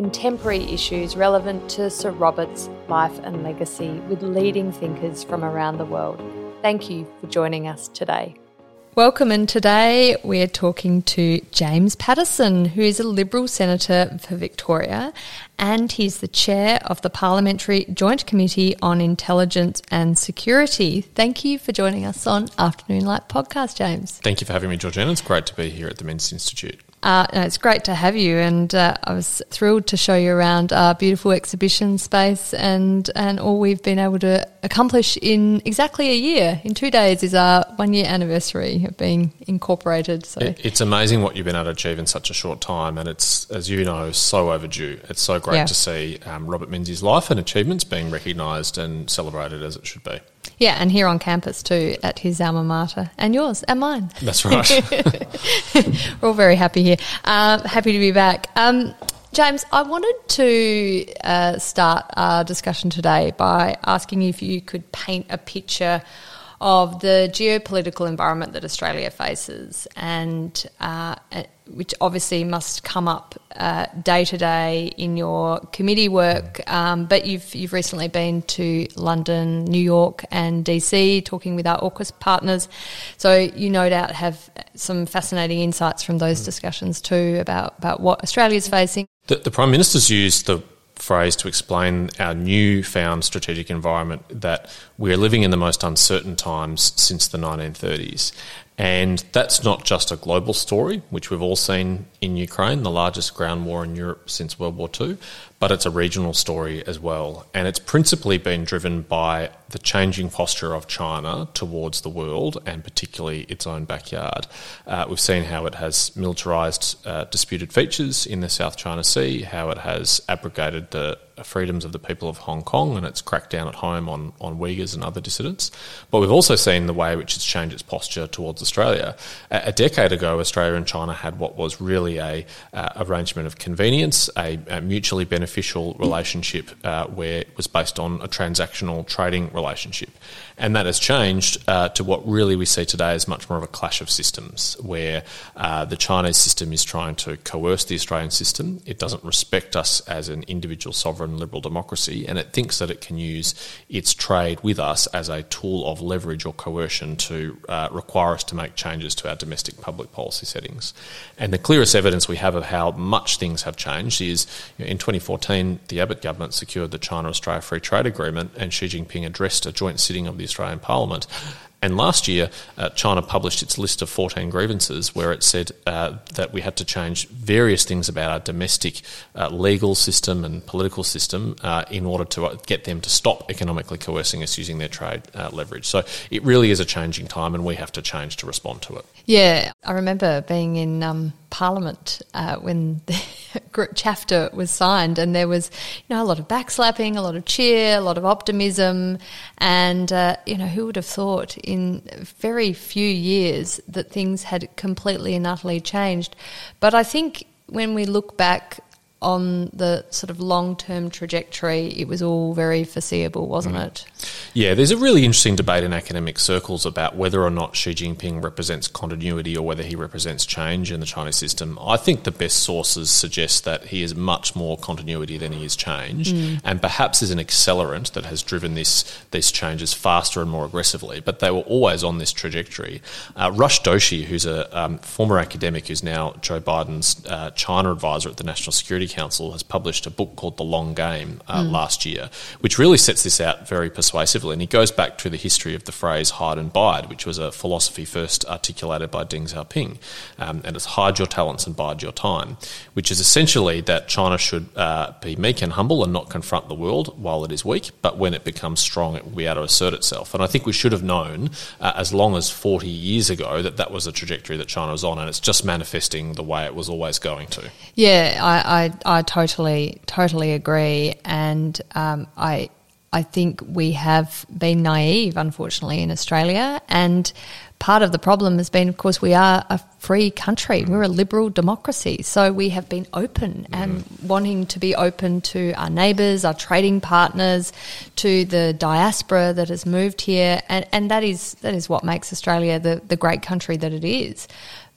contemporary issues relevant to Sir Robert's life and legacy with leading thinkers from around the world. Thank you for joining us today. Welcome, and today we're talking to James Patterson, who is a Liberal Senator for Victoria, and he's the chair of the Parliamentary Joint Committee on Intelligence and Security. Thank you for joining us on Afternoon Light Podcast, James. Thank you for having me, Georgina. It's great to be here at the Menzies Institute. Uh, no, it's great to have you, and uh, I was thrilled to show you around our beautiful exhibition space and and all we've been able to accomplish in exactly a year. In two days is our one year anniversary of being incorporated. So it, it's amazing what you've been able to achieve in such a short time, and it's as you know so overdue. It's so great yeah. to see um, Robert Menzies' life and achievements being recognised and celebrated as it should be. Yeah, and here on campus too, at his alma mater, and yours, and mine. That's right. We're all very happy here. Uh, happy to be back. Um, James, I wanted to uh, start our discussion today by asking if you could paint a picture of the geopolitical environment that Australia faces, and uh, which obviously must come up uh, day to day in your committee work. Um, but you've you've recently been to London, New York, and DC, talking with our AUKUS partners. So you no doubt have some fascinating insights from those discussions too about about what Australia is facing. The, the Prime Minister's used the phrase to explain our newfound strategic environment that we're living in the most uncertain times since the 1930s. And that's not just a global story, which we've all seen in Ukraine, the largest ground war in Europe since World War II, but it's a regional story as well. And it's principally been driven by the changing posture of China towards the world and particularly its own backyard. Uh, we've seen how it has militarized uh, disputed features in the South China Sea, how it has abrogated the freedoms of the people of Hong Kong and it's crackdown at home on, on Uyghurs and other dissidents. But we've also seen the way which it's changed its posture towards Australia. A, a decade ago, Australia and China had what was really a uh, arrangement of convenience, a, a mutually beneficial relationship uh, where it was based on a transactional trading relationship. And that has changed uh, to what really we see today as much more of a clash of systems, where uh, the Chinese system is trying to coerce the Australian system. It doesn't respect us as an individual sovereign liberal democracy, and it thinks that it can use its trade with us as a tool of leverage or coercion to uh, require us to make changes to our domestic public policy settings. And the clearest evidence we have of how much things have changed is you know, in 2014, the Abbott government secured the China Australia Free Trade Agreement, and Xi Jinping addressed a joint sitting of the Australian Parliament. And last year, uh, China published its list of 14 grievances where it said uh, that we had to change various things about our domestic uh, legal system and political system uh, in order to uh, get them to stop economically coercing us using their trade uh, leverage. So it really is a changing time, and we have to change to respond to it. Yeah, I remember being in um, Parliament when ChAFTA was signed, and there was you know a lot of backslapping, a lot of cheer, a lot of optimism, and uh, you know who would have thought in very few years that things had completely and utterly changed. But I think when we look back on the sort of long term trajectory, it was all very foreseeable, wasn't mm. it? Yeah, there's a really interesting debate in academic circles about whether or not Xi Jinping represents continuity or whether he represents change in the Chinese system. I think the best sources suggest that he is much more continuity than he is change, mm. and perhaps is an accelerant that has driven this these changes faster and more aggressively. But they were always on this trajectory. Uh, Rush Doshi, who's a um, former academic who's now Joe Biden's uh, China advisor at the National Security Council, has published a book called The Long Game uh, mm. last year, which really sets this out very persuasively. And he goes back to the history of the phrase hide and bide, which was a philosophy first articulated by Deng Xiaoping. Um, and it's hide your talents and bide your time, which is essentially that China should uh, be meek and humble and not confront the world while it is weak, but when it becomes strong, it will be able to assert itself. And I think we should have known uh, as long as 40 years ago that that was the trajectory that China was on, and it's just manifesting the way it was always going to. Yeah, I, I totally, totally agree. And um, I, I think we have been naive, unfortunately, in Australia. And part of the problem has been, of course, we are a free country. We're a liberal democracy. So we have been open and wanting to be open to our neighbours, our trading partners, to the diaspora that has moved here. And, and that is that is what makes Australia the, the great country that it is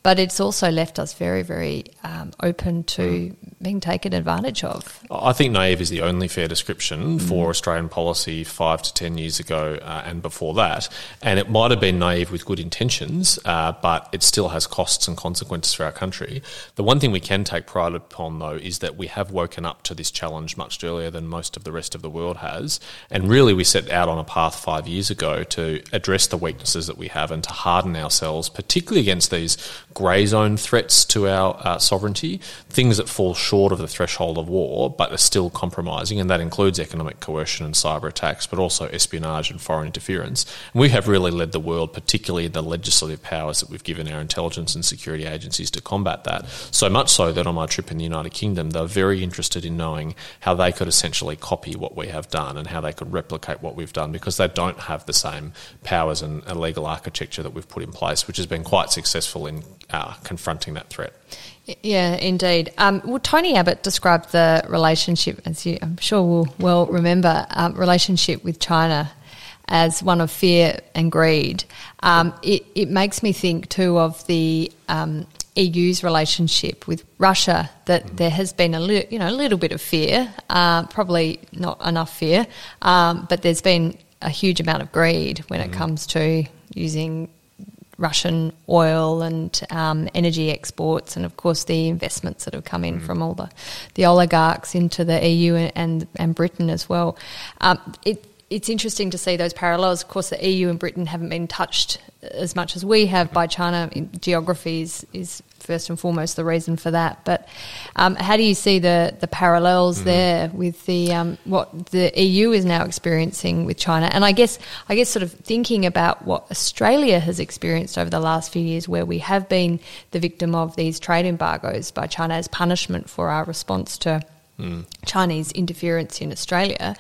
but it's also left us very, very um, open to being taken advantage of. I think naive is the only fair description mm. for Australian policy five to ten years ago uh, and before that. And it might have been naive with good intentions, uh, but it still has costs and consequences for our country. The one thing we can take pride upon, though, is that we have woken up to this challenge much earlier than most of the rest of the world has. And really, we set out on a path five years ago to address the weaknesses that we have and to harden ourselves, particularly against these grey zone threats to our uh, sovereignty, things that fall short of the threshold of war but are still compromising, and that includes economic coercion and cyber attacks, but also espionage and foreign interference. And we have really led the world, particularly the legislative powers that we've given our intelligence and security agencies to combat that. So much so that on my trip in the United Kingdom, they're very interested in knowing how they could essentially copy what we have done and how they could replicate what we've done because they don't have the same powers and legal architecture that we've put in place, which has been quite successful in uh, confronting that threat. Yeah, indeed. Um, well, Tony Abbott described the relationship, as you I'm sure will well remember, um, relationship with China as one of fear and greed. Um, it, it, makes me think too of the um, EU's relationship with Russia. That mm. there has been a li- you know a little bit of fear, uh, probably not enough fear, um, but there's been a huge amount of greed when mm. it comes to using Russian oil and um, energy exports, and of course the investments that have come in mm. from all the, the oligarchs into the EU and and Britain as well. Um, it, it's interesting to see those parallels. Of course, the EU and Britain haven't been touched as much as we have by China. Geography is, is first and foremost the reason for that. But um, how do you see the the parallels mm-hmm. there with the um, what the EU is now experiencing with China? And I guess I guess sort of thinking about what Australia has experienced over the last few years, where we have been the victim of these trade embargoes by China as punishment for our response to mm. Chinese interference in Australia.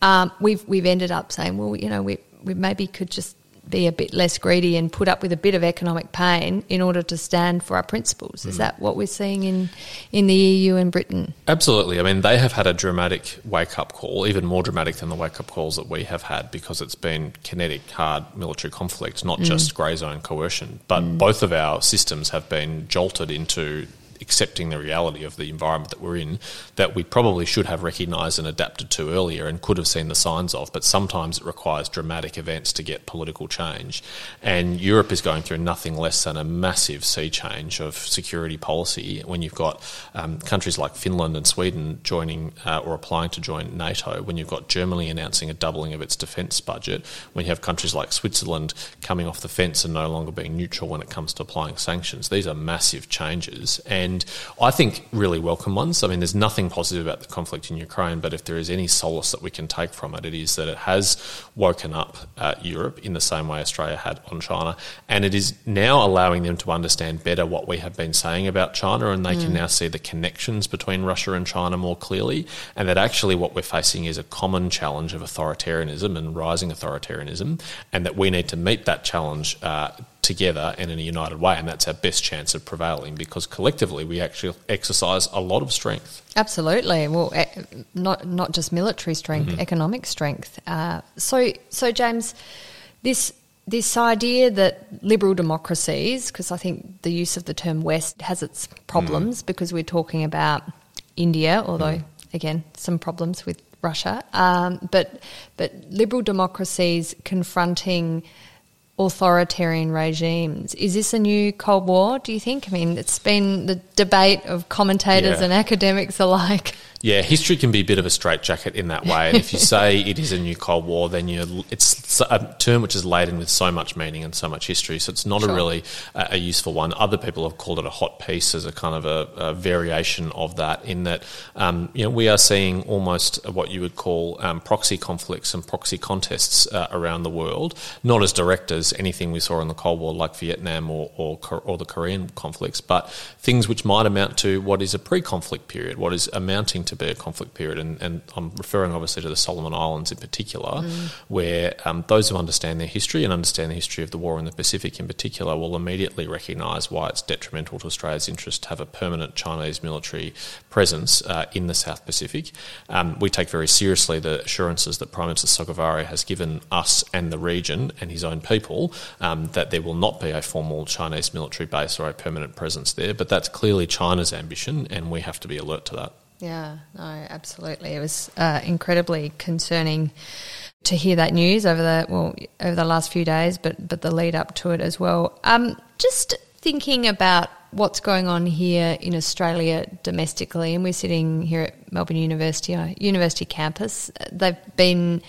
Um, we've we've ended up saying, well, you know, we we maybe could just be a bit less greedy and put up with a bit of economic pain in order to stand for our principles. Is mm. that what we're seeing in, in the EU and Britain? Absolutely. I mean, they have had a dramatic wake up call, even more dramatic than the wake up calls that we have had because it's been kinetic, hard military conflict, not mm. just grey zone coercion. But mm. both of our systems have been jolted into accepting the reality of the environment that we're in that we probably should have recognised and adapted to earlier and could have seen the signs of. But sometimes it requires dramatic events to get political change. And Europe is going through nothing less than a massive sea change of security policy when you've got um, countries like Finland and Sweden joining uh, or applying to join NATO, when you've got Germany announcing a doubling of its defence budget, when you have countries like Switzerland coming off the fence and no longer being neutral when it comes to applying sanctions. These are massive changes. And and I think really welcome ones. I mean, there's nothing positive about the conflict in Ukraine, but if there is any solace that we can take from it, it is that it has woken up uh, Europe in the same way Australia had on China, and it is now allowing them to understand better what we have been saying about China, and they mm. can now see the connections between Russia and China more clearly, and that actually what we're facing is a common challenge of authoritarianism and rising authoritarianism, and that we need to meet that challenge uh, together and in a united way, and that's our best chance of prevailing because collectively we actually exercise a lot of strength. Absolutely. Well, not not just military strength, mm-hmm. economic strength. Uh, so, so James, this this idea that liberal democracies, because I think the use of the term West has its problems mm. because we're talking about India, although mm. again some problems with Russia, um, but but liberal democracies confronting authoritarian regimes. Is this a new Cold War, do you think? I mean, it's been the debate of commentators yeah. and academics alike. Yeah, history can be a bit of a straitjacket in that way. And if you say it is a new Cold War, then you it's a term which is laden with so much meaning and so much history. So it's not sure. a really uh, a useful one. Other people have called it a hot peace as a kind of a, a variation of that. In that, um, you know, we are seeing almost what you would call um, proxy conflicts and proxy contests uh, around the world, not as direct as anything we saw in the Cold War, like Vietnam or, or, or the Korean conflicts, but things which might amount to what is a pre conflict period, what is amounting to be a conflict period. And, and I'm referring obviously to the Solomon Islands in particular, mm. where um, those who understand their history and understand the history of the war in the Pacific in particular will immediately recognise why it's detrimental to Australia's interest to have a permanent Chinese military presence uh, in the South Pacific. Um, we take very seriously the assurances that Prime Minister Sogavare has given us and the region and his own people um, that there will not be a formal Chinese military base or a permanent presence there. But that's clearly China's ambition, and we have to be alert to that. Yeah, no, absolutely. It was uh, incredibly concerning to hear that news over the well over the last few days, but but the lead up to it as well. Um, just thinking about what's going on here in Australia domestically, and we're sitting here at Melbourne University, uh, University campus. They've been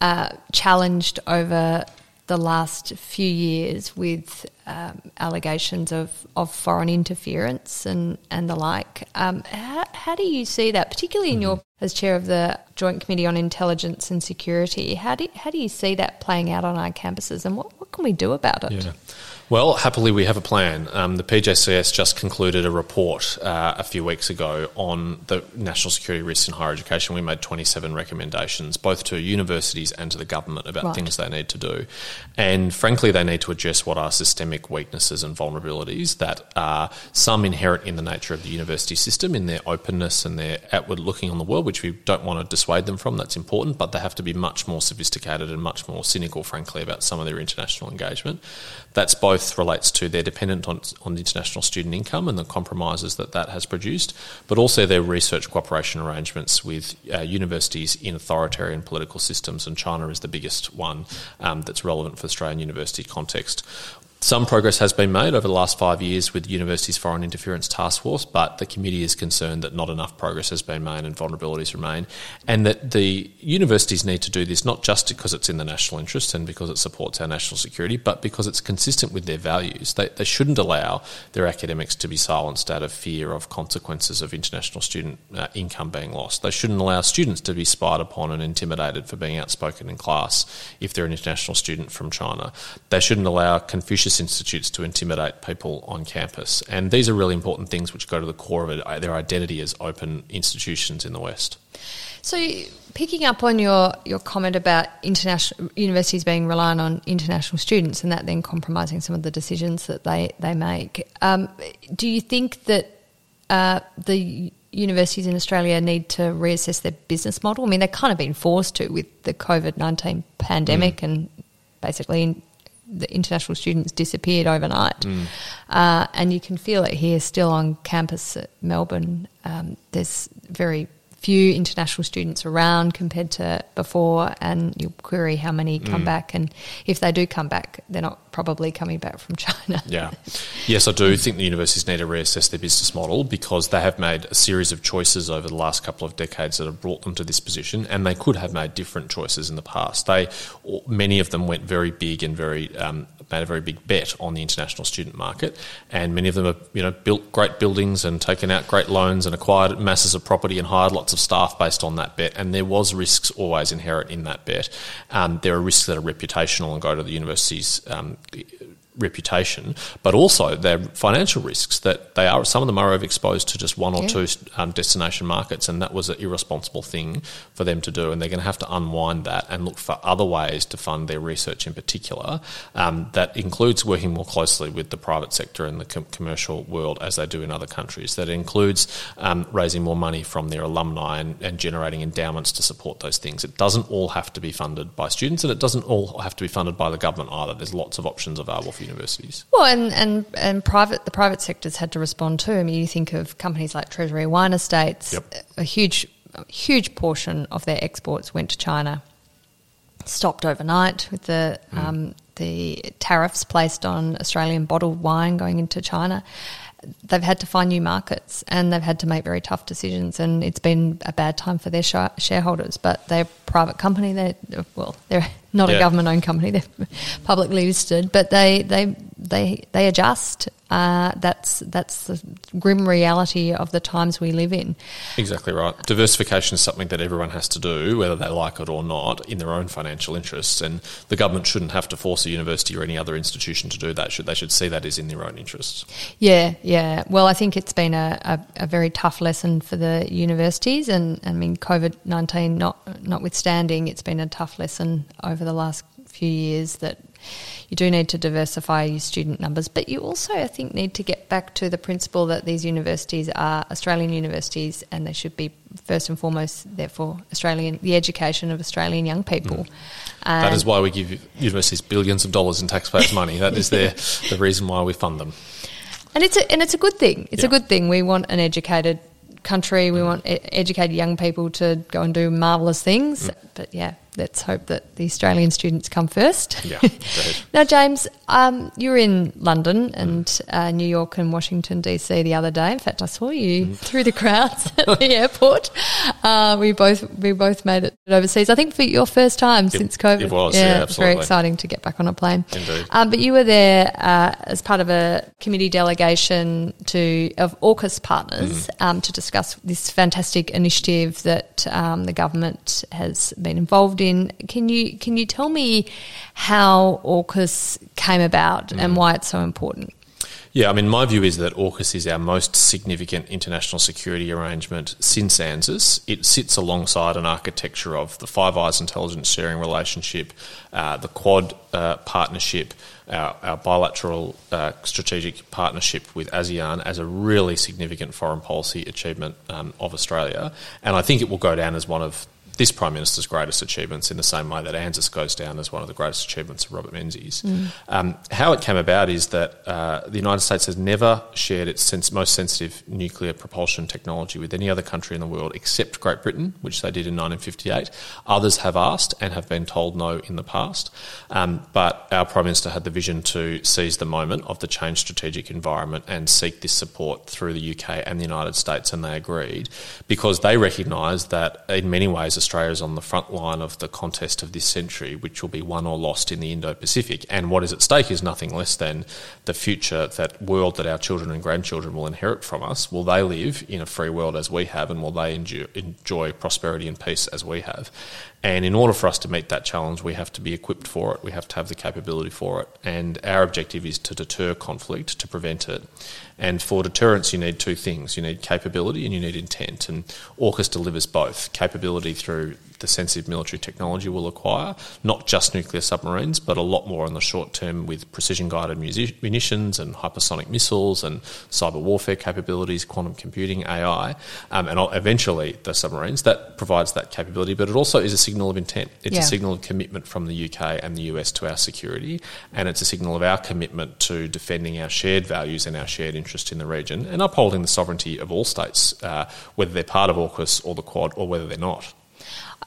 uh, challenged over the last few years with um, allegations of, of foreign interference and, and the like. Um, how, how do you see that, particularly in mm-hmm. your as chair of the Joint Committee on Intelligence and Security? How do, how do you see that playing out on our campuses and what, what can we do about it? Yeah. Well, happily, we have a plan. Um, the PJCIS just concluded a report uh, a few weeks ago on the national security risks in higher education. We made 27 recommendations, both to universities and to the government, about right. things they need to do. And frankly, they need to address what are systemic weaknesses and vulnerabilities that are some inherent in the nature of the university system, in their openness and their outward looking on the world, which we don't want to dissuade them from. That's important, but they have to be much more sophisticated and much more cynical, frankly, about some of their international engagement. That's both relates to their dependent on, on the international student income and the compromises that that has produced, but also their research cooperation arrangements with uh, universities in authoritarian political systems, and China is the biggest one um, that's relevant for the Australian university context. Some progress has been made over the last five years with the University's Foreign Interference Task Force, but the committee is concerned that not enough progress has been made and vulnerabilities remain, and that the universities need to do this not just because it's in the national interest and because it supports our national security, but because it's consistent with their values. They, they shouldn't allow their academics to be silenced out of fear of consequences of international student uh, income being lost. They shouldn't allow students to be spied upon and intimidated for being outspoken in class if they're an international student from China. They shouldn't allow Confucius religious institutes to intimidate people on campus. And these are really important things which go to the core of it, uh, their identity as open institutions in the West. So, picking up on your, your comment about international universities being reliant on international students and that then compromising some of the decisions that they, they make, um, do you think that uh, the universities in Australia need to reassess their business model? I mean, they've kind of been forced to with the COVID 19 pandemic mm. and basically the international students disappeared overnight. Mm. Uh, and you can feel it here still on campus at Melbourne. Um, there's very few international students around compared to before, and you query how many come mm. back, and if they do come back, they're not probably coming back from China. yeah, yes, I do think the universities need to reassess their business model because they have made a series of choices over the last couple of decades that have brought them to this position, and they could have made different choices in the past. They, many of them, went very big and very um, made a very big bet on the international student market, and many of them have you know built great buildings and taken out great loans and acquired masses of property and hired lots of staff based on that bet. And there was risks always inherent in that bet. Um, there are risks that are reputational and go to the university's um, reputation, but also their financial risks that they are. Some of them are overexposed to just one or yeah. two um, destination markets, and that was an irresponsible thing for them to do. And they're going to have to unwind that and look for other ways to fund their research, in particular. Um, that includes working more closely with the private sector and the com- commercial world as they do in other countries. That includes um, raising more money from their alumni and, and generating endowments to support those things. It doesn't all have to be funded by students, and it doesn't all have to be funded by the government either. There's lots of options available for universities. Well, and, and, and private the private sector's had to respond too. I mean, you think of companies like Treasury Wine Estates, yep. a huge huge portion of their exports went to China. Stopped overnight with the mm. um, the tariffs placed on Australian bottled wine going into China, they've had to find new markets and they've had to make very tough decisions and it's been a bad time for their shareholders but they're a private company they're well they're not yeah. a government owned company they're publicly listed but they they they they adjust. Uh, that's that's the grim reality of the times we live in. Exactly right. Diversification is something that everyone has to do, whether they like it or not, in their own financial interests. And the government shouldn't have to force a university or any other institution to do that. Should they should see that as in their own interests. Yeah, yeah. Well, I think it's been a, a, a very tough lesson for the universities, and I mean, COVID nineteen not notwithstanding, it's been a tough lesson over the last few years that you do need to diversify your student numbers, but you also, I think, need to get back to the principle that these universities are Australian universities and they should be first and foremost, therefore, Australian the education of Australian young people. Mm. that is why we give universities billions of dollars in taxpayers' money. That is their, the reason why we fund them. And it's a, and it's a good thing. It's yeah. a good thing. We want an educated country. We mm. want educated young people to go and do marvelous things. Mm. But yeah, let's hope that the Australian students come first. Yeah. now, James, um, you were in London and mm. uh, New York and Washington DC the other day. In fact, I saw you mm. through the crowds at the airport. Uh, we both we both made it overseas. I think for your first time it, since COVID. It was, yeah, yeah very exciting to get back on a plane. Indeed. Um, but you were there uh, as part of a committee delegation to of AUKUS partners mm. um, to discuss this fantastic initiative that um, the government has been involved in. Can you can you tell me how AUKUS came about mm. and why it's so important? Yeah, I mean, my view is that AUKUS is our most significant international security arrangement since ANZUS. It sits alongside an architecture of the Five Eyes intelligence sharing relationship, uh, the Quad uh, partnership, our, our bilateral uh, strategic partnership with ASEAN as a really significant foreign policy achievement um, of Australia. And I think it will go down as one of this Prime Minister's greatest achievements in the same way that ANZUS goes down as one of the greatest achievements of Robert Menzies. Mm. Um, how it came about is that uh, the United States has never shared its sens- most sensitive nuclear propulsion technology with any other country in the world except Great Britain, which they did in 1958. Others have asked and have been told no in the past. Um, but our Prime Minister had the vision to seize the moment of the changed strategic environment and seek this support through the UK and the United States, and they agreed because they recognised that in many ways Australia is on the front line of the contest of this century, which will be won or lost in the Indo Pacific. And what is at stake is nothing less than the future, that world that our children and grandchildren will inherit from us. Will they live in a free world as we have, and will they enjoy, enjoy prosperity and peace as we have? And in order for us to meet that challenge, we have to be equipped for it. We have to have the capability for it. And our objective is to deter conflict, to prevent it. And for deterrence, you need two things you need capability and you need intent. And AUKUS delivers both capability through the sensitive military technology we'll acquire, not just nuclear submarines, but a lot more in the short term with precision guided munitions and hypersonic missiles and cyber warfare capabilities, quantum computing, AI, um, and eventually the submarines. That provides that capability, but it also is a signal of intent. It's yeah. a signal of commitment from the UK and the US to our security, and it's a signal of our commitment to defending our shared values and our shared interest in the region and upholding the sovereignty of all states, uh, whether they're part of AUKUS or the Quad or whether they're not.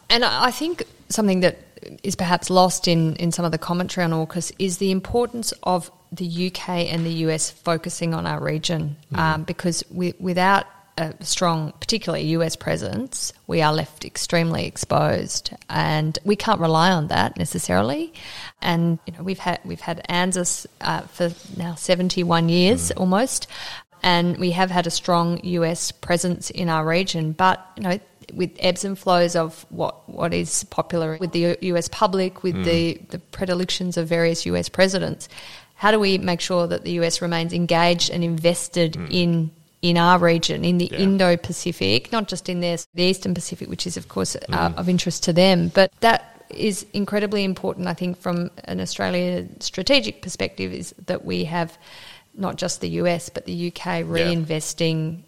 And I think something that is perhaps lost in, in some of the commentary on AUKUS is the importance of the UK and the US focusing on our region mm. um, because we, without a strong, particularly US presence, we are left extremely exposed, and we can't rely on that necessarily. And you know, we've had we've had ANZUS uh, for now seventy one years mm. almost, and we have had a strong US presence in our region. But you know, with ebbs and flows of what, what is popular with the US public, with mm. the, the predilections of various US presidents. How do we make sure that the US remains engaged and invested mm. in in our region, in the yeah. Indo Pacific, not just in their, the Eastern Pacific, which is, of course, uh, mm. of interest to them, but that is incredibly important, I think, from an Australian strategic perspective, is that we have not just the US, but the UK reinvesting.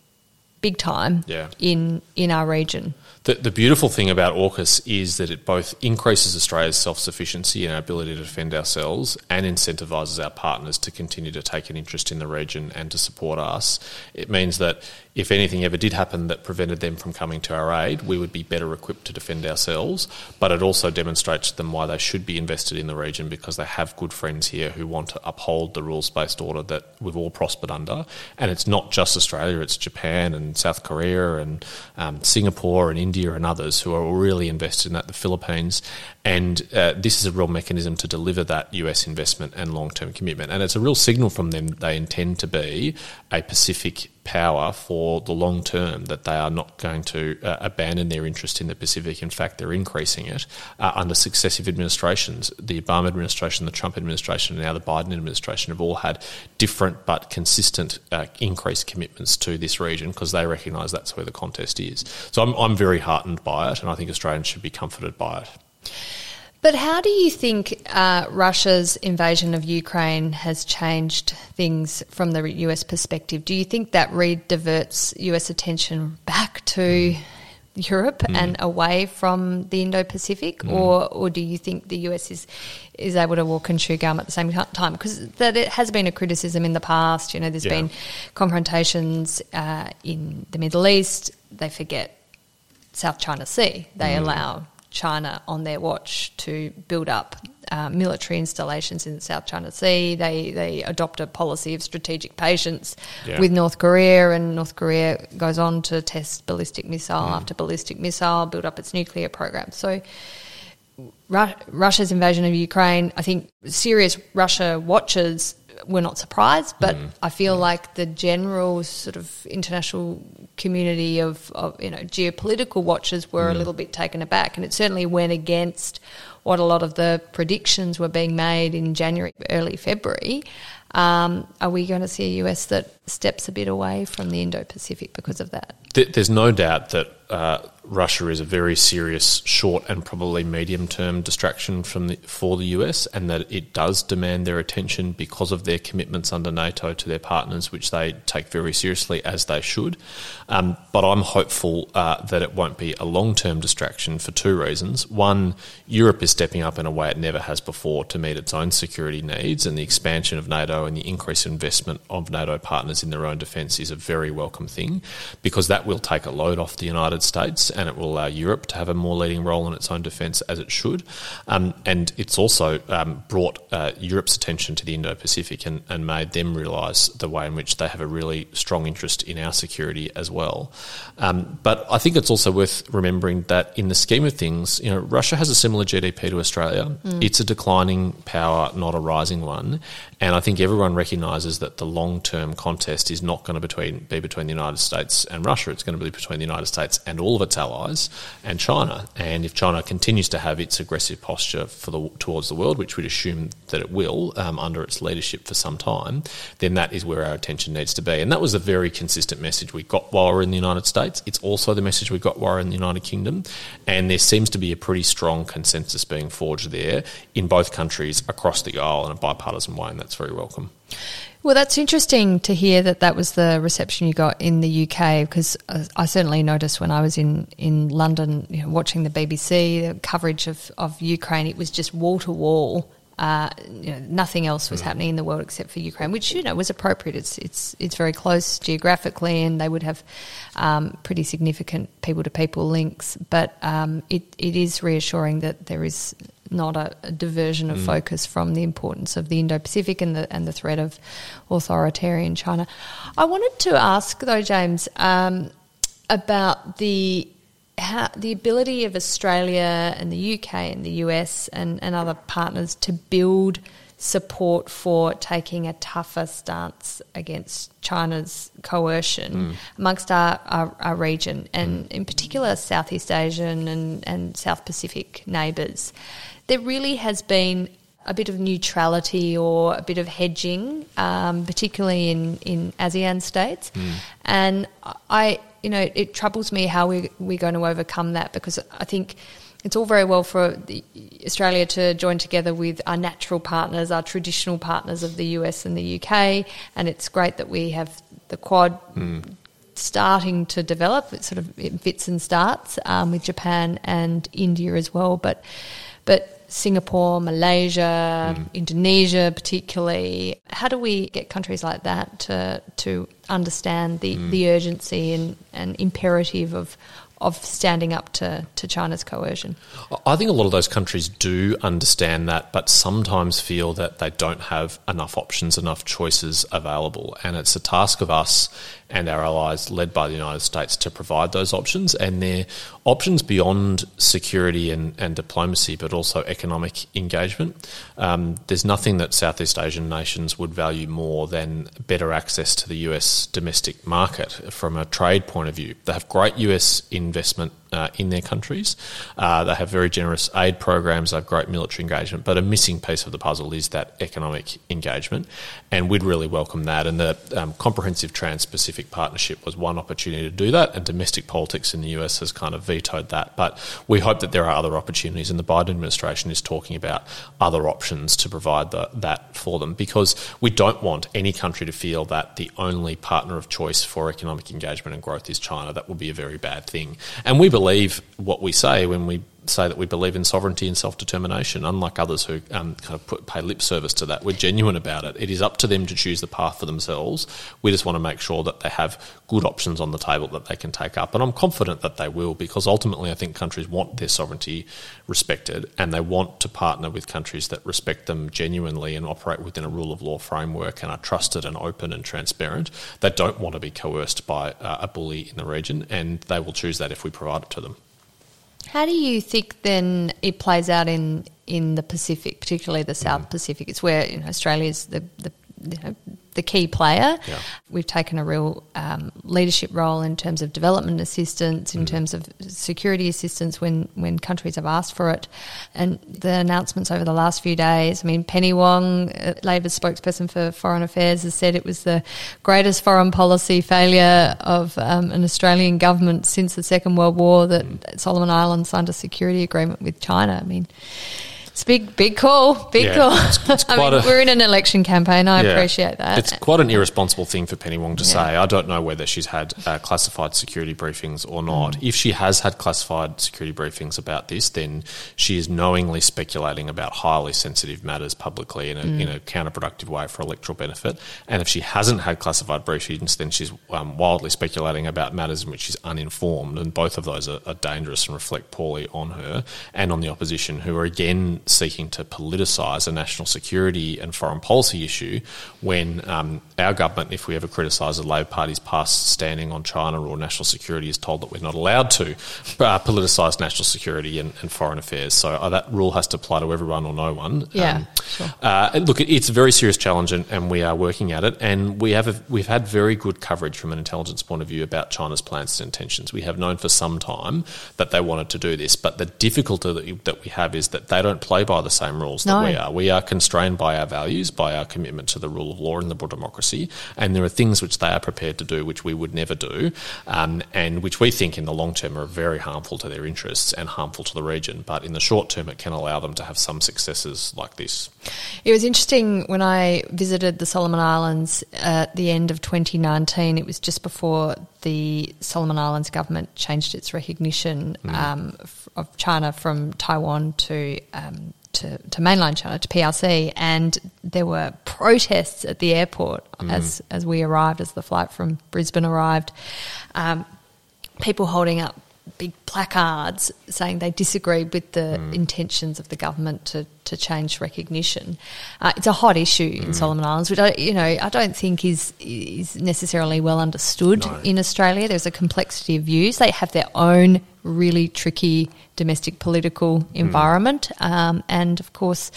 Big time yeah. in in our region. The, the beautiful thing about AUKUS is that it both increases Australia's self sufficiency and our ability to defend ourselves and incentivises our partners to continue to take an interest in the region and to support us. It means that if anything ever did happen that prevented them from coming to our aid, we would be better equipped to defend ourselves. But it also demonstrates to them why they should be invested in the region because they have good friends here who want to uphold the rules based order that we've all prospered under. And it's not just Australia, it's Japan and South Korea and um, Singapore and India and others who are really invested in that, the Philippines. And uh, this is a real mechanism to deliver that US investment and long term commitment. And it's a real signal from them that they intend to be a Pacific power for the long term, that they are not going to uh, abandon their interest in the Pacific. In fact, they're increasing it uh, under successive administrations. The Obama administration, the Trump administration, and now the Biden administration have all had different but consistent uh, increased commitments to this region because they recognise that's where the contest is. So I'm, I'm very heartened by it, and I think Australians should be comforted by it. But how do you think uh, Russia's invasion of Ukraine has changed things from the US perspective? Do you think that re-diverts US attention back to Europe mm. and away from the Indo-Pacific, mm. or or do you think the US is is able to walk and chew gum at the same time? Because that it has been a criticism in the past. You know, there's yeah. been confrontations uh, in the Middle East. They forget South China Sea. They mm. allow China on their watch to build up uh, military installations in the South China Sea. They they adopt a policy of strategic patience yeah. with North Korea, and North Korea goes on to test ballistic missile mm. after ballistic missile, build up its nuclear program. So. Ru- Russia's invasion of Ukraine, I think serious Russia watchers were not surprised, but mm. I feel mm. like the general sort of international community of, of you know geopolitical watchers were mm. a little bit taken aback, and it certainly went against what a lot of the predictions were being made in January, early February. Um, are we going to see a US that steps a bit away from the Indo Pacific because of that? There's no doubt that uh, Russia is a very serious short and probably medium term distraction from the, for the US, and that it does demand their attention because of their commitments under NATO to their partners, which they take very seriously as they should. Um, but I'm hopeful uh, that it won't be a long term distraction for two reasons. One, Europe is stepping up in a way it never has before to meet its own security needs, and the expansion of NATO and the increased investment of NATO partners in their own defence is a very welcome thing because that will take a load off the United States and it will allow Europe to have a more leading role in its own defence as it should. Um, and it's also um, brought uh, Europe's attention to the Indo Pacific and, and made them realise the way in which they have a really strong interest in our security as well. Um, but I think it's also worth remembering that in the scheme of things, you know, Russia has a similar GDP to Australia. Mm. It's a declining power, not a rising one. And I think everyone recognises that the long term contest is not going to between, be between the United States and Russia. It's going to be between the United States and all of its allies and China. And if China continues to have its aggressive posture for the, towards the world, which we'd assume that it will um, under its leadership for some time, then that is where our attention needs to be. And that was a very consistent message we got while we're in the United States. It's also the message we got while we were in the United Kingdom. And there seems to be a pretty strong consensus being forged there in both countries across the aisle in a bipartisan way and that's very welcome. Well, that's interesting to hear that that was the reception you got in the UK because uh, I certainly noticed when I was in, in London you know, watching the BBC, the coverage of, of Ukraine, it was just wall to wall. Uh, you know, nothing else was mm. happening in the world except for Ukraine, which you know was appropriate. It's it's it's very close geographically, and they would have um, pretty significant people to people links. But um, it it is reassuring that there is not a, a diversion of mm. focus from the importance of the Indo-Pacific and the and the threat of authoritarian China. I wanted to ask though, James, um, about the how, the ability of Australia and the UK and the US and, and other partners to build support for taking a tougher stance against China's coercion mm. amongst our, our, our, region and mm. in particular Southeast Asian and, and South Pacific neighbours there really has been a bit of neutrality or a bit of hedging, um, particularly in, in ASEAN states. Mm. And I, you know, it troubles me how we, we're going to overcome that because I think it's all very well for the, Australia to join together with our natural partners, our traditional partners of the US and the UK, and it's great that we have the Quad. Mm. Starting to develop, it sort of it fits and starts um, with Japan and India as well. But, but Singapore, Malaysia, mm. Indonesia, particularly. How do we get countries like that to to understand the, mm. the urgency and, and imperative of of standing up to, to China's coercion? I think a lot of those countries do understand that, but sometimes feel that they don't have enough options, enough choices available. And it's a task of us and our allies, led by the United States, to provide those options. And they're options beyond security and, and diplomacy, but also economic engagement. Um, there's nothing that Southeast Asian nations would value more than better access to the US domestic market from a trade point of view. They have great US investment uh, in their countries. Uh, they have very generous aid programs, they have great military engagement, but a missing piece of the puzzle is that economic engagement. And we'd really welcome that. And the um, Comprehensive Trans Pacific Partnership was one opportunity to do that, and domestic politics in the US has kind of vetoed that. But we hope that there are other opportunities, and the Biden administration is talking about other options to provide the, that for them because we don't want any country to feel that the only partner of choice for economic engagement and growth is China. That would be a very bad thing. And we believe believe what we say when we say that we believe in sovereignty and self determination, unlike others who um, kind of put, pay lip service to that. We're genuine about it. It is up to them to choose the path for themselves. We just want to make sure that they have good options on the table that they can take up. And I'm confident that they will because ultimately I think countries want their sovereignty respected and they want to partner with countries that respect them genuinely and operate within a rule of law framework and are trusted and open and transparent. They don't want to be coerced by uh, a bully in the region and they will choose that if we provide it to them. How do you think then it plays out in in the Pacific, particularly the South. Pacific? It's where you know, Australia is the, the you know, the key player. Yeah. We've taken a real um, leadership role in terms of development assistance, in mm. terms of security assistance when, when countries have asked for it. And the announcements over the last few days, I mean, Penny Wong, uh, Labor's spokesperson for foreign affairs, has said it was the greatest foreign policy failure of um, an Australian government since the Second World War that mm. Solomon Islands signed a security agreement with China. I mean, it's big, big call, big yeah, call. It's, it's I mean, a, we're in an election campaign. I yeah, appreciate that. It's quite an irresponsible thing for Penny Wong to yeah. say. I don't know whether she's had uh, classified security briefings or not. Mm. If she has had classified security briefings about this, then she is knowingly speculating about highly sensitive matters publicly in a, mm. in a counterproductive way for electoral benefit. And if she hasn't had classified briefings, then she's um, wildly speculating about matters in which she's uninformed. And both of those are, are dangerous and reflect poorly on her and on the opposition, who are again seeking to politicise a national security and foreign policy issue when um, our government, if we ever criticise the Labor Party's past standing on China or national security, is told that we're not allowed to uh, politicise national security and, and, foreign affairs. So uh, that rule has to apply to everyone or no one. Yeah, um, sure. uh, look, it's a very serious challenge, and, and, we are working at it. And we have a, we've had very good coverage from an intelligence point of view about China's plans and intentions. We have known for some time that they wanted to do this, but the difficulty that, that we have is that they don't play play by the same rules no. that we are. We are constrained by our values, by our commitment to the rule of law and liberal democracy, and there are things which they are prepared to do which we would never do, um, and which we think in the long term are very harmful to their interests and harmful to the region. But in the short term, it can allow them to have some successes like this. It was interesting when I visited the Solomon Islands at the end of 2019. It was just before the Solomon Islands government changed its recognition mm. um, of China from Taiwan to, um, to, to mainland China to PRC, and there were protests at the airport mm. as as we arrived, as the flight from Brisbane arrived. Um, people holding up big placards saying they disagreed with the mm. intentions of the government to, to change recognition. Uh, it's a hot issue mm. in Solomon Islands, which I, you know I don't think is is necessarily well understood no. in Australia. There's a complexity of views. They have their own really tricky domestic political mm. environment, mm. um, and of course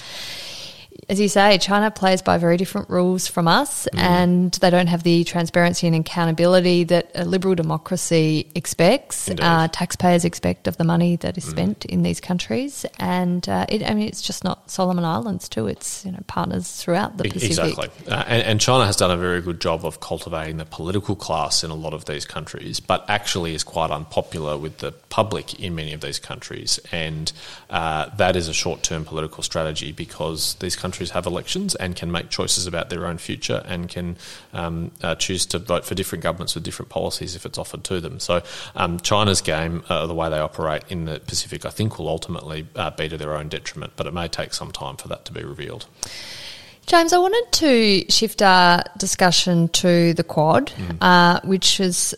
as you say, China plays by very different rules from us, mm. and they don't have the transparency and accountability that a liberal democracy expects. Uh, taxpayers expect of the money that is mm. spent in these countries, and uh, it, I mean, it's just not Solomon Islands too. It's you know partners throughout the Pacific. Exactly, uh, and, and, China has done a very good job of cultivating the political class in a lot of these countries, but actually is quite unpopular with the public in many of these countries, and uh, that is a short-term political strategy because these countries countries have elections and can make choices about their own future and can um, uh, choose to vote for different governments with different policies if it's offered to them. So um, China's game, uh, the way they operate in the Pacific, I think will ultimately uh, be to their own detriment, but it may take some time for that to be revealed. James, I wanted to shift our discussion to the Quad, mm. uh, which has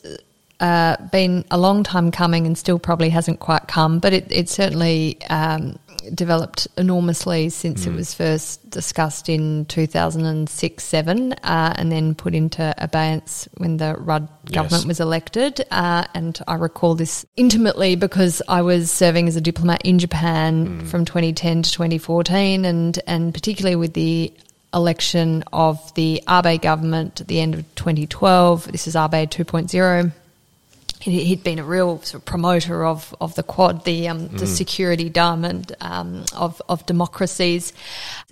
uh, been a long time coming and still probably hasn't quite come, but it, it certainly um, developed enormously since mm. it was first discussed in 2006 7 uh, and then put into abeyance when the Rudd government was elected. Uh, and I recall this intimately because I was serving as a diplomat in Japan mm. from 2010 to 2014, and, and particularly with the election of the Abe government at the end of 2012. This is Abe 2.0 he'd been a real sort of promoter of, of the Quad, the um, mm. the security diamond um, of of democracies.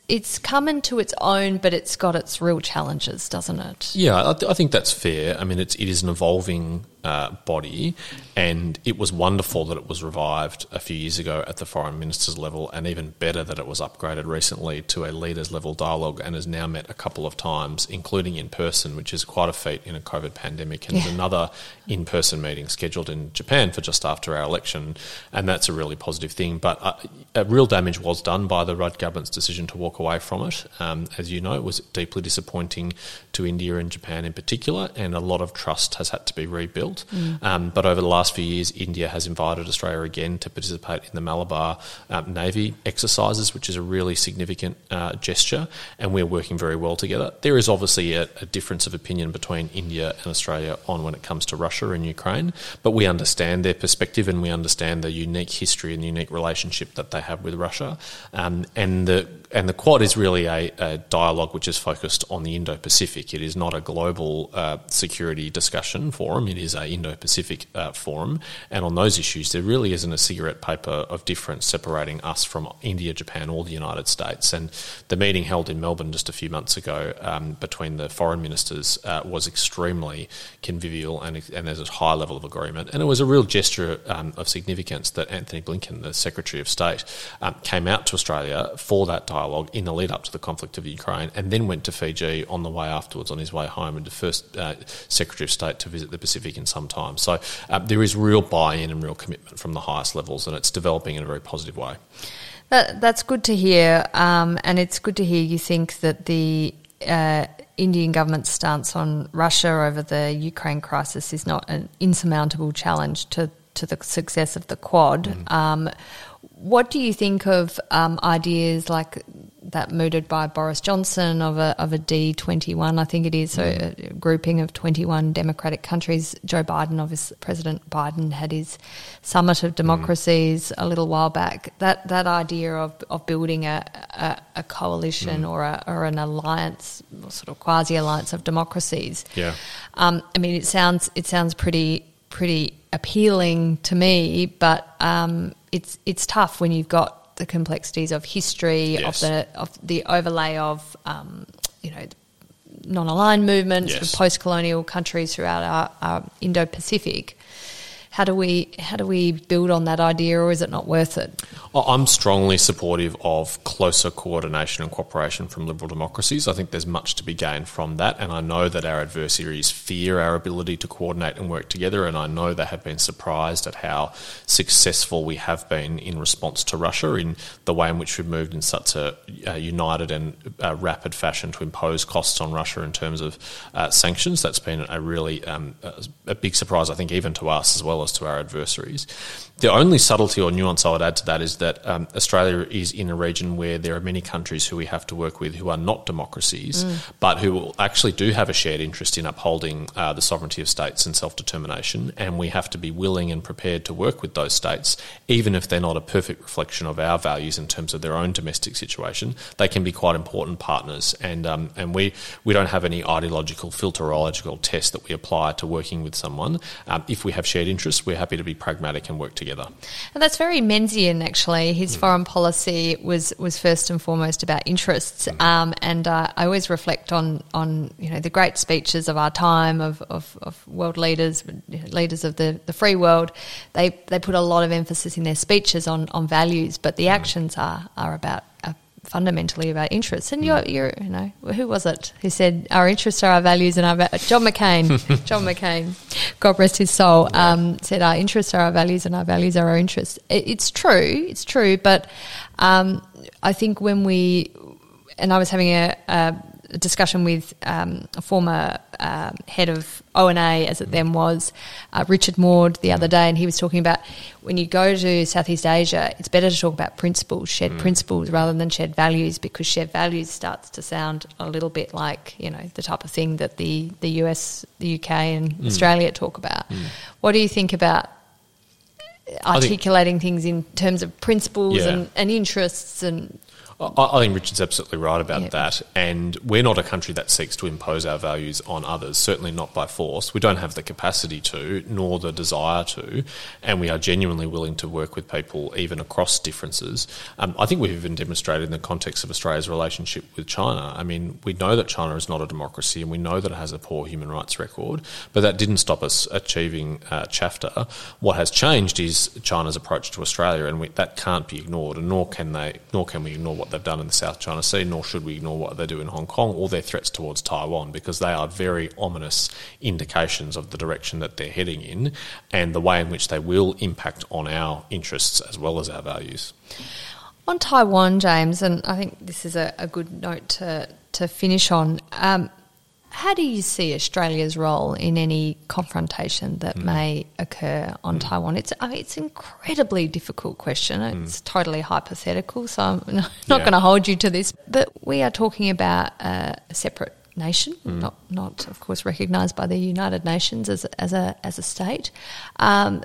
It's come into its own, but it's got its real challenges, doesn't it? Yeah, I, th- I think that's fair. I mean, it's it is an evolving uh, body, and it was wonderful that it was revived a few years ago at the foreign ministers level, and even better that it was upgraded recently to a leaders level dialogue and has now met a couple of times, including in person, which is quite a feat in a COVID pandemic. And yeah. there's another in person meeting scheduled in Japan for just after our election, and that's a really positive thing. But uh, real damage was done by the Rudd government's decision to walk away from it. Um, as you know, it was deeply disappointing to India and Japan in particular, and a lot of trust has had to be rebuilt. Mm. Um, but over the last few years, India has invited Australia again to participate in the Malabar um, Navy exercises, which is a really significant uh, gesture, and we're working very well together. There is obviously a, a, difference of opinion between India and Australia on when it comes to Russia and Ukraine, but we understand their perspective and we understand the unique history and unique relationship that they have with Russia. Um, and the and the Quad is really a, a, dialogue which is focused on the Indo-Pacific. It is not a global uh, security discussion forum. It is a Indo-Pacific uh, forum, and on those issues, there really isn't a cigarette paper of difference separating us from India, Japan, or the United States. And the meeting held in Melbourne just a few months ago um, between the foreign ministers uh, was extremely convivial, and, and there's a high level of agreement. And it was a real gesture um, of significance that Antony Blinken, the Secretary of State, um, came out to Australia for that dialogue in the lead up to the conflict of Ukraine, and then went to Fiji on the way afterwards on his way home, and the first uh, Secretary of State to visit the Pacific in some time. So uh, there is real buy-in and real commitment from the highest levels, and it's developing in a very positive way. That, that's good to hear, um, and it's good to hear you think that the uh, Indian government's stance on Russia over the Ukraine crisis is not an insurmountable challenge to to the success of the Quad. Mm. Um, what do you think of um, ideas like that mooted by Boris Johnson of a of a D twenty one? I think it is mm. a grouping of twenty one democratic countries. Joe Biden, obviously, President Biden had his summit of democracies mm. a little while back. That that idea of, of building a a, a coalition mm. or a, or an alliance, sort of quasi alliance of democracies. Yeah, um, I mean, it sounds it sounds pretty pretty appealing to me, but um, it's it's tough when you've got the complexities of history yes. of the of the overlay of um, you know non-aligned movements yes. of post-colonial countries throughout our, our Indo-Pacific how do we how do we build on that idea, or is it not worth it? I'm strongly supportive of closer coordination and cooperation from liberal democracies. I think there's much to be gained from that, and I know that our adversaries fear our ability to coordinate and work together, and I know they have been surprised at how successful we have been in response to Russia in the way in which we've moved in such a, a united and a rapid fashion to impose costs on Russia in terms of uh, sanctions. That's been a really um, a big surprise, I think, even to us as well to our adversaries. The only subtlety or nuance I would add to that is that um, Australia is in a region where there are many countries who we have to work with who are not democracies, mm. but who actually do have a shared interest in upholding uh, the sovereignty of states and self determination. And we have to be willing and prepared to work with those states, even if they're not a perfect reflection of our values in terms of their own domestic situation. They can be quite important partners, and um, and we we don't have any ideological filterological test that we apply to working with someone. Um, if we have shared interests, we're happy to be pragmatic and work together together. And that's very Menzian, actually. His mm. foreign policy was, was first and foremost about interests. Mm. Um, and uh, I always reflect on, on you know the great speeches of our time of, of, of world leaders, leaders of the, the free world. They they put a lot of emphasis in their speeches on, on values, but the mm. actions are are about fundamentally about interests. And you're, mm. you're, you know, who was it who said our interests are our values and our va- John McCain, John McCain, God rest his soul, um, said our interests are our values and our values are our interests. It, it's true, it's true, but um, I think when we, and I was having a a discussion with um, a former um, head of ONA, as it then was, uh, Richard Maude, the other day, and he was talking about when you go to Southeast Asia, it's better to talk about principles, shared mm. principles, rather than shared values, because shared values starts to sound a little bit like you know the type of thing that the the US, the UK, and mm. Australia talk about. Mm. What do you think about articulating things in terms of principles yeah. and, and interests and I, I think Richard's absolutely right about yep. that. And we're not a country that seeks to impose our values on others, certainly not by force. We don't have the capacity to, nor the desire to. And we are genuinely willing to work with people even across differences. Um, I think we've even demonstrated in the context of Australia's relationship with China. I mean, we know that China is not a democracy and we know that it has a poor human rights record, but that didn't stop us achieving uh, ChAFTA. What has changed is China's approach to Australia, and we, that can't be ignored, and nor can they, nor can we ignore what what they've done in the South China Sea, nor should we ignore what they do in Hong Kong or their threats towards Taiwan, because they are very ominous indications of the direction that they're heading in and the way in which they will impact on our interests as well as our values. On Taiwan, James, and I think this is a, a good note to, to finish on. Um, how do you see Australia's role in any confrontation that mm. may occur on mm. Taiwan? It's I mean, it's an incredibly difficult question. Hmm. It's mm. totally hypothetical, so I'm not yeah. going to hold you to this. But we are talking about a separate nation, hmm. not not of course recognised by the United Nations as as a as a state. Um,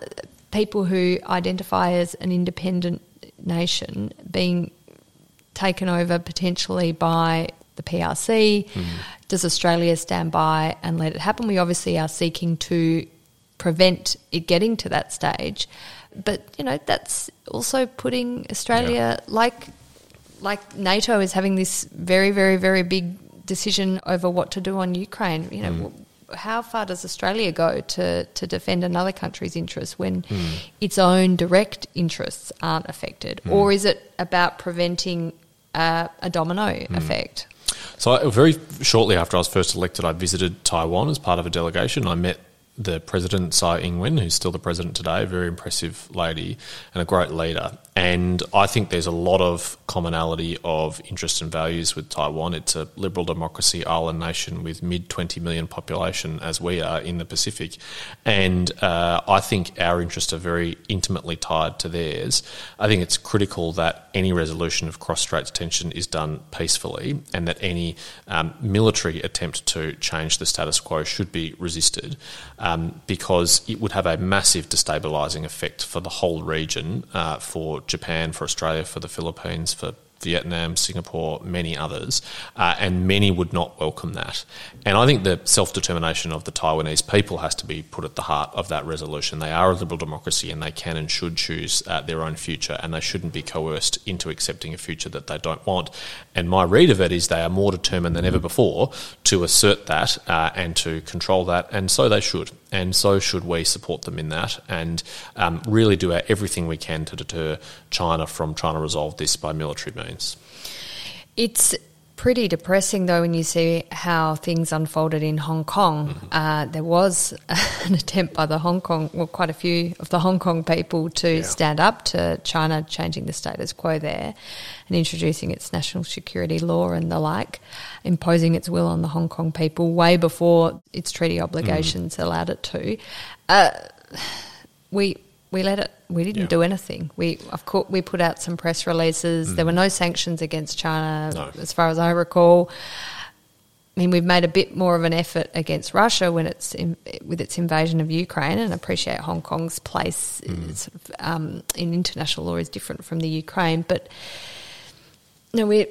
people who identify as an independent nation being taken over potentially by the PRC? Mm. Does Australia stand by and let it happen? We obviously are seeking to prevent it getting to that stage, but you know that's also putting Australia yeah. like like NATO is having this very very very big decision over what to do on Ukraine. You know. Mm. How far does Australia go to, to defend another country's interests when mm. its own direct interests aren't affected? Hmm. Or is it about preventing uh, a domino hmm. effect? So, very shortly after I was first elected, I visited Taiwan as part of a delegation. I met the president, Tsai Ing-wen, who's still the president today, a very impressive lady and a great leader. And I think there's a lot of commonality of interests and values with Taiwan. It's a liberal democracy island nation with mid 20 million population, as we are in the Pacific. And uh, I think our interests are very intimately tied to theirs. I think it's critical that any resolution of cross straits tension is done peacefully and that any um, military attempt to change the status quo should be resisted um, because it would have a massive destabilising effect for the whole region, uh, for Japan, for Australia, for the Philippines, for Vietnam, Singapore, many others, uh, and many would not welcome that. And I think the self determination of the Taiwanese people has to be put at the heart of that resolution. They are a liberal democracy and they can and should choose uh, their own future, and they shouldn't be coerced into accepting a future that they don't want. And my read of it is they are more determined than ever before to assert that uh, and to control that, and so they should. And so should we support them in that and um, really do everything we can to deter China from trying to resolve this by military means. It's pretty depressing though when you see how things unfolded in Hong Kong. Mm-hmm. Uh, there was an attempt by the Hong Kong, well, quite a few of the Hong Kong people to yeah. stand up to China changing the status quo there and introducing its national security law and the like, imposing its will on the Hong Kong people way before its treaty obligations mm. allowed it to. Uh, we we let it. We didn't yeah. do anything. We of course we put out some press releases. Mm. There were no sanctions against China, no. as far as I recall. I mean, we've made a bit more of an effort against Russia when it's in, with its invasion of Ukraine, and appreciate Hong Kong's place mm. sort of, um, in international law is different from the Ukraine, but no, we're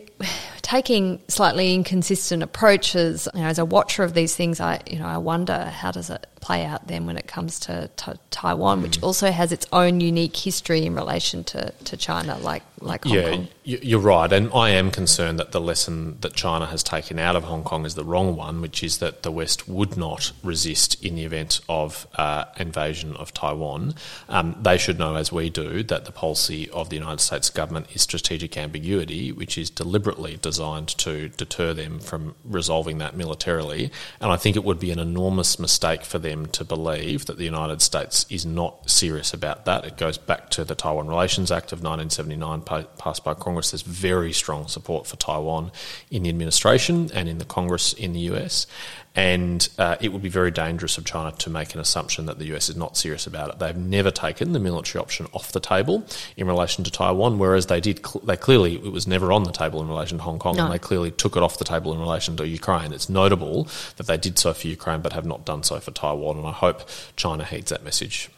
taking slightly inconsistent approaches. You know, as a watcher of these things, I you know I wonder how does it play out then when it comes to, to Taiwan, mm. which also has its own unique history in relation to, to China, like like Hong yeah, Kong. You're right, and I am concerned that the lesson that China has taken out of Hong Kong is the wrong one, which is that the West would not resist in the event of uh, invasion of Taiwan. Um, they should know, as we do, that the policy of the United States government is strategic ambiguity, which is deliberately deliberately designed to deter them from resolving that militarily. And I think it would be an enormous mistake for them to believe that the United States is not serious about that. It goes back to the Taiwan Relations Act of 1979, passed by Congress. There's very strong support for Taiwan in the administration and in the Congress in the US. And uh, it would be very dangerous of China to make an assumption that the US is not serious about it. They've never taken the military option off the table in relation to Taiwan, whereas they did. They clearly it was never on the table in relation to Hong Kong, no. and they clearly took it off the table in relation to Ukraine. It's notable that they did so for Ukraine, but have not done so for Taiwan. And I hope China heeds that message.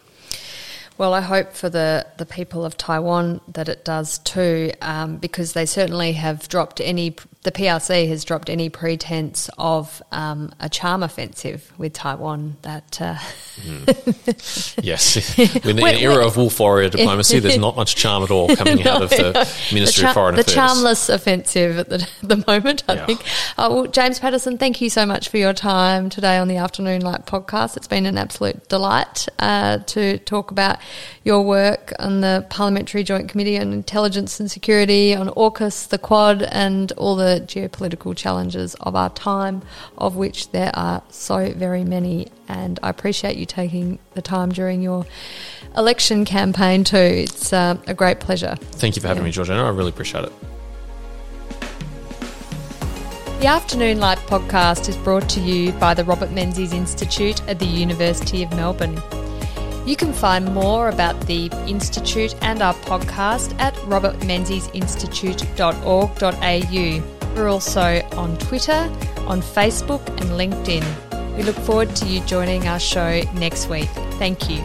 Well, I hope for the, the people of Taiwan that it does too, um, because they certainly have dropped any the PRC has dropped any pretense of um, a charm offensive with Taiwan. That uh mm. yes, in the era of wolf warrior diplomacy, there's not much charm at all coming no, out of the Ministry the of Foreign the Affairs. The charmless offensive at the, the moment, I yeah. think. Uh, well, James Patterson, thank you so much for your time today on the Afternoon Light podcast. It's been an absolute delight uh, to talk about your work on the Parliamentary Joint Committee on Intelligence and Security, on AUKUS, the Quad, and all the geopolitical challenges of our time, of which there are so very many. And I appreciate you taking the time during your election campaign too. It's uh, a great pleasure. Thank you for having yeah. me, Georgina. I really appreciate it. The Afternoon Light podcast is brought to you by the Robert Menzies Institute at the University of Melbourne. You can find more about the Institute and our podcast at robertmenziesinstitute.org.au. We're also on Twitter, on Facebook, and LinkedIn. We look forward to you joining our show next week. Thank you.